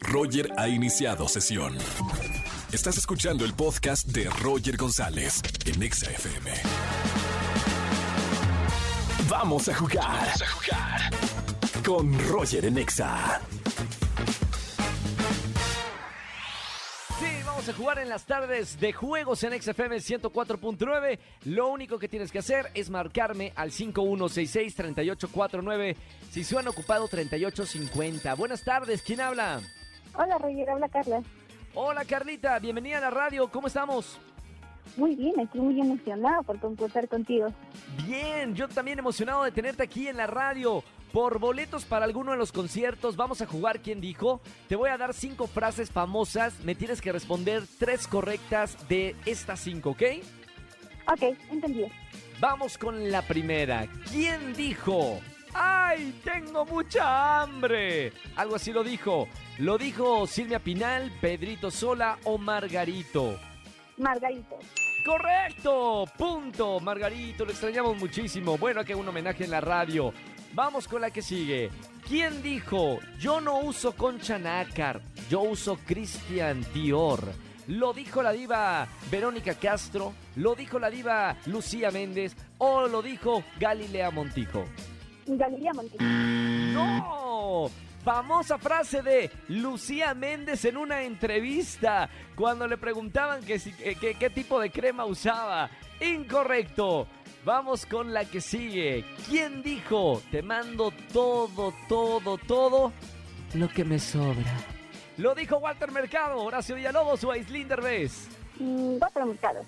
Roger ha iniciado sesión. Estás escuchando el podcast de Roger González en Exa FM. Vamos a jugar. Vamos a jugar. Con Roger en Exa. Vamos a jugar en las tardes de juegos en XFM 104.9. Lo único que tienes que hacer es marcarme al 5166-3849 si suena ocupado 3850. Buenas tardes, ¿quién habla? Hola, Roger, habla Carla. Hola Carlita, bienvenida a la radio, ¿cómo estamos? Muy bien, estoy muy emocionada por concursar contigo. Bien, yo también emocionado de tenerte aquí en la radio. Por boletos para alguno de los conciertos, vamos a jugar ¿Quién dijo? Te voy a dar cinco frases famosas, me tienes que responder tres correctas de estas cinco, ¿ok? Ok, entendido. Vamos con la primera. ¿Quién dijo? ¡Ay, tengo mucha hambre! Algo así lo dijo. Lo dijo Silvia Pinal, Pedrito Sola o Margarito. Margarito. Correcto, punto. Margarito, lo extrañamos muchísimo. Bueno, que un homenaje en la radio. Vamos con la que sigue. ¿Quién dijo? Yo no uso concha nácar, yo uso Christian Dior. Lo dijo la diva Verónica Castro, lo dijo la diva Lucía Méndez o lo dijo Galilea Montijo. Galilea Montijo. ¡No! Famosa frase de Lucía Méndez en una entrevista cuando le preguntaban que si- que- que- qué tipo de crema usaba. Incorrecto. Vamos con la que sigue. ¿Quién dijo? Te mando todo, todo, todo lo que me sobra. Lo dijo Walter Mercado, Horacio Villalobos o Aislinn Derbez. Mm, Cuatro mercados.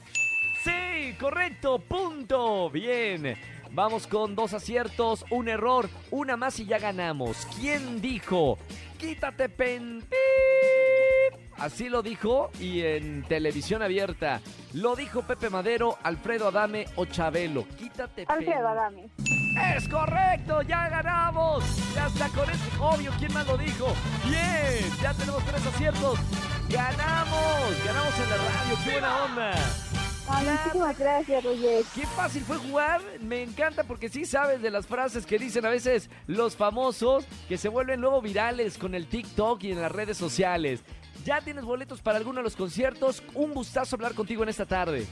Sí, correcto, punto. Bien. Vamos con dos aciertos, un error, una más y ya ganamos. ¿Quién dijo? Quítate pen. pip"? Así lo dijo y en televisión abierta. Lo dijo Pepe Madero, Alfredo Adame o Chabelo. Quítate pen. Alfredo Adame. Es correcto, ya ganamos. Ya está con eso. Obvio, ¿quién más lo dijo? Bien, ya tenemos tres aciertos. Ganamos, ganamos en la radio. ¡Qué buena onda! Muchísimas gracias, Roger. Qué fácil fue jugar. Me encanta porque sí sabes de las frases que dicen a veces los famosos que se vuelven luego virales con el TikTok y en las redes sociales. Ya tienes boletos para alguno de los conciertos. Un gustazo hablar contigo en esta tarde.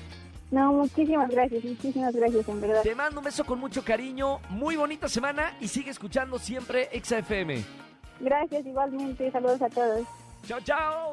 No, muchísimas gracias, muchísimas gracias, en verdad. Te mando un beso con mucho cariño. Muy bonita semana y sigue escuchando siempre XFM. Gracias igualmente, saludos a todos. Chao, chao.